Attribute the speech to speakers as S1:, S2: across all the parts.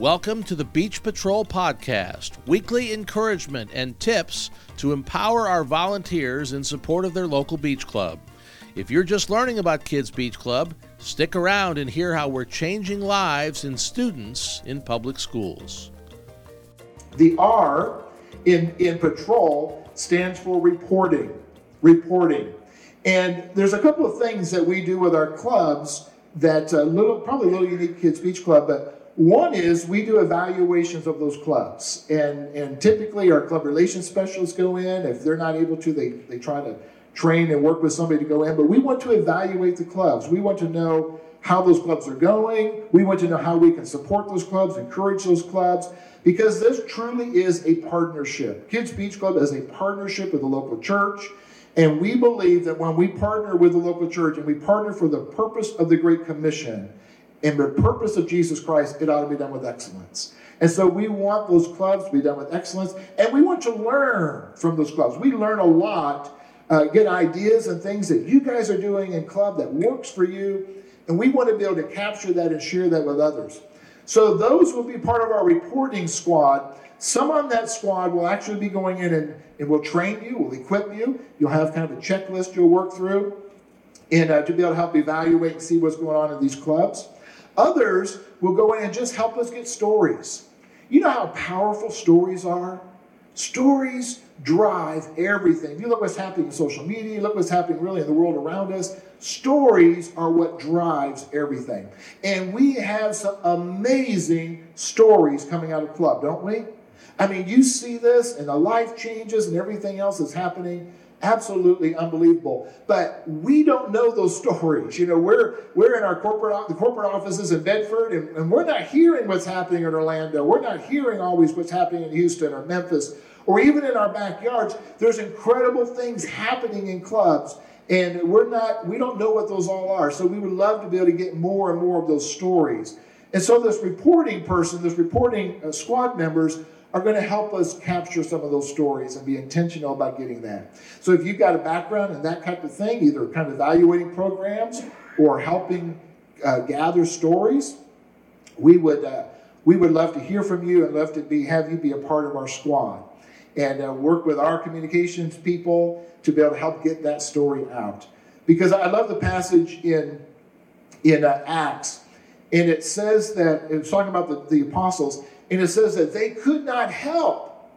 S1: Welcome to the Beach Patrol Podcast, weekly encouragement and tips to empower our volunteers in support of their local beach club. If you're just learning about Kids Beach Club, stick around and hear how we're changing lives in students in public schools.
S2: The R in, in patrol stands for reporting. Reporting. And there's a couple of things that we do with our clubs that uh, little, probably a little unique Kids Beach Club, but one is we do evaluations of those clubs. And, and typically our club relations specialists go in. If they're not able to, they, they try to train and work with somebody to go in. But we want to evaluate the clubs. We want to know how those clubs are going. We want to know how we can support those clubs, encourage those clubs, because this truly is a partnership. Kids Beach Club is a partnership with the local church. And we believe that when we partner with the local church and we partner for the purpose of the Great Commission and the purpose of Jesus Christ, it ought to be done with excellence. And so we want those clubs to be done with excellence, and we want to learn from those clubs. We learn a lot, uh, get ideas and things that you guys are doing in club that works for you, and we want to be able to capture that and share that with others. So those will be part of our reporting squad. Some on that squad will actually be going in and, and will train you, will equip you. You'll have kind of a checklist you'll work through and uh, to be able to help evaluate and see what's going on in these clubs. Others will go in and just help us get stories. You know how powerful stories are? Stories drive everything. You look what's happening in social media, look what's happening really in the world around us. Stories are what drives everything. And we have some amazing stories coming out of club, don't we? I mean, you see this and the life changes and everything else is happening. Absolutely unbelievable. But we don't know those stories. You know, we're we're in our corporate the corporate offices in Bedford, and, and we're not hearing what's happening in Orlando. We're not hearing always what's happening in Houston or Memphis or even in our backyards. There's incredible things happening in clubs and we're not we don't know what those all are so we would love to be able to get more and more of those stories and so this reporting person this reporting uh, squad members are going to help us capture some of those stories and be intentional about getting that so if you've got a background in that type of thing either kind of evaluating programs or helping uh, gather stories we would uh, we would love to hear from you and love to be have you be a part of our squad and uh, work with our communications people to be able to help get that story out. Because I love the passage in, in uh, Acts, and it says that, it's talking about the, the apostles, and it says that they could not help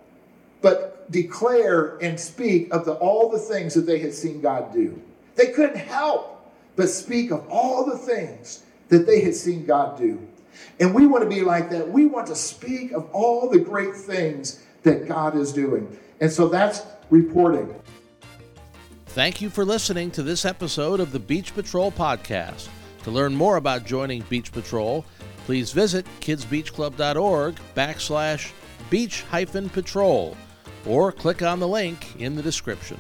S2: but declare and speak of the, all the things that they had seen God do. They couldn't help but speak of all the things that they had seen God do. And we want to be like that. We want to speak of all the great things that God is doing. And so that's reporting.
S1: Thank you for listening to this episode of the Beach Patrol Podcast. To learn more about joining Beach Patrol, please visit kidsbeachclub.org backslash beach hyphen patrol or click on the link in the description.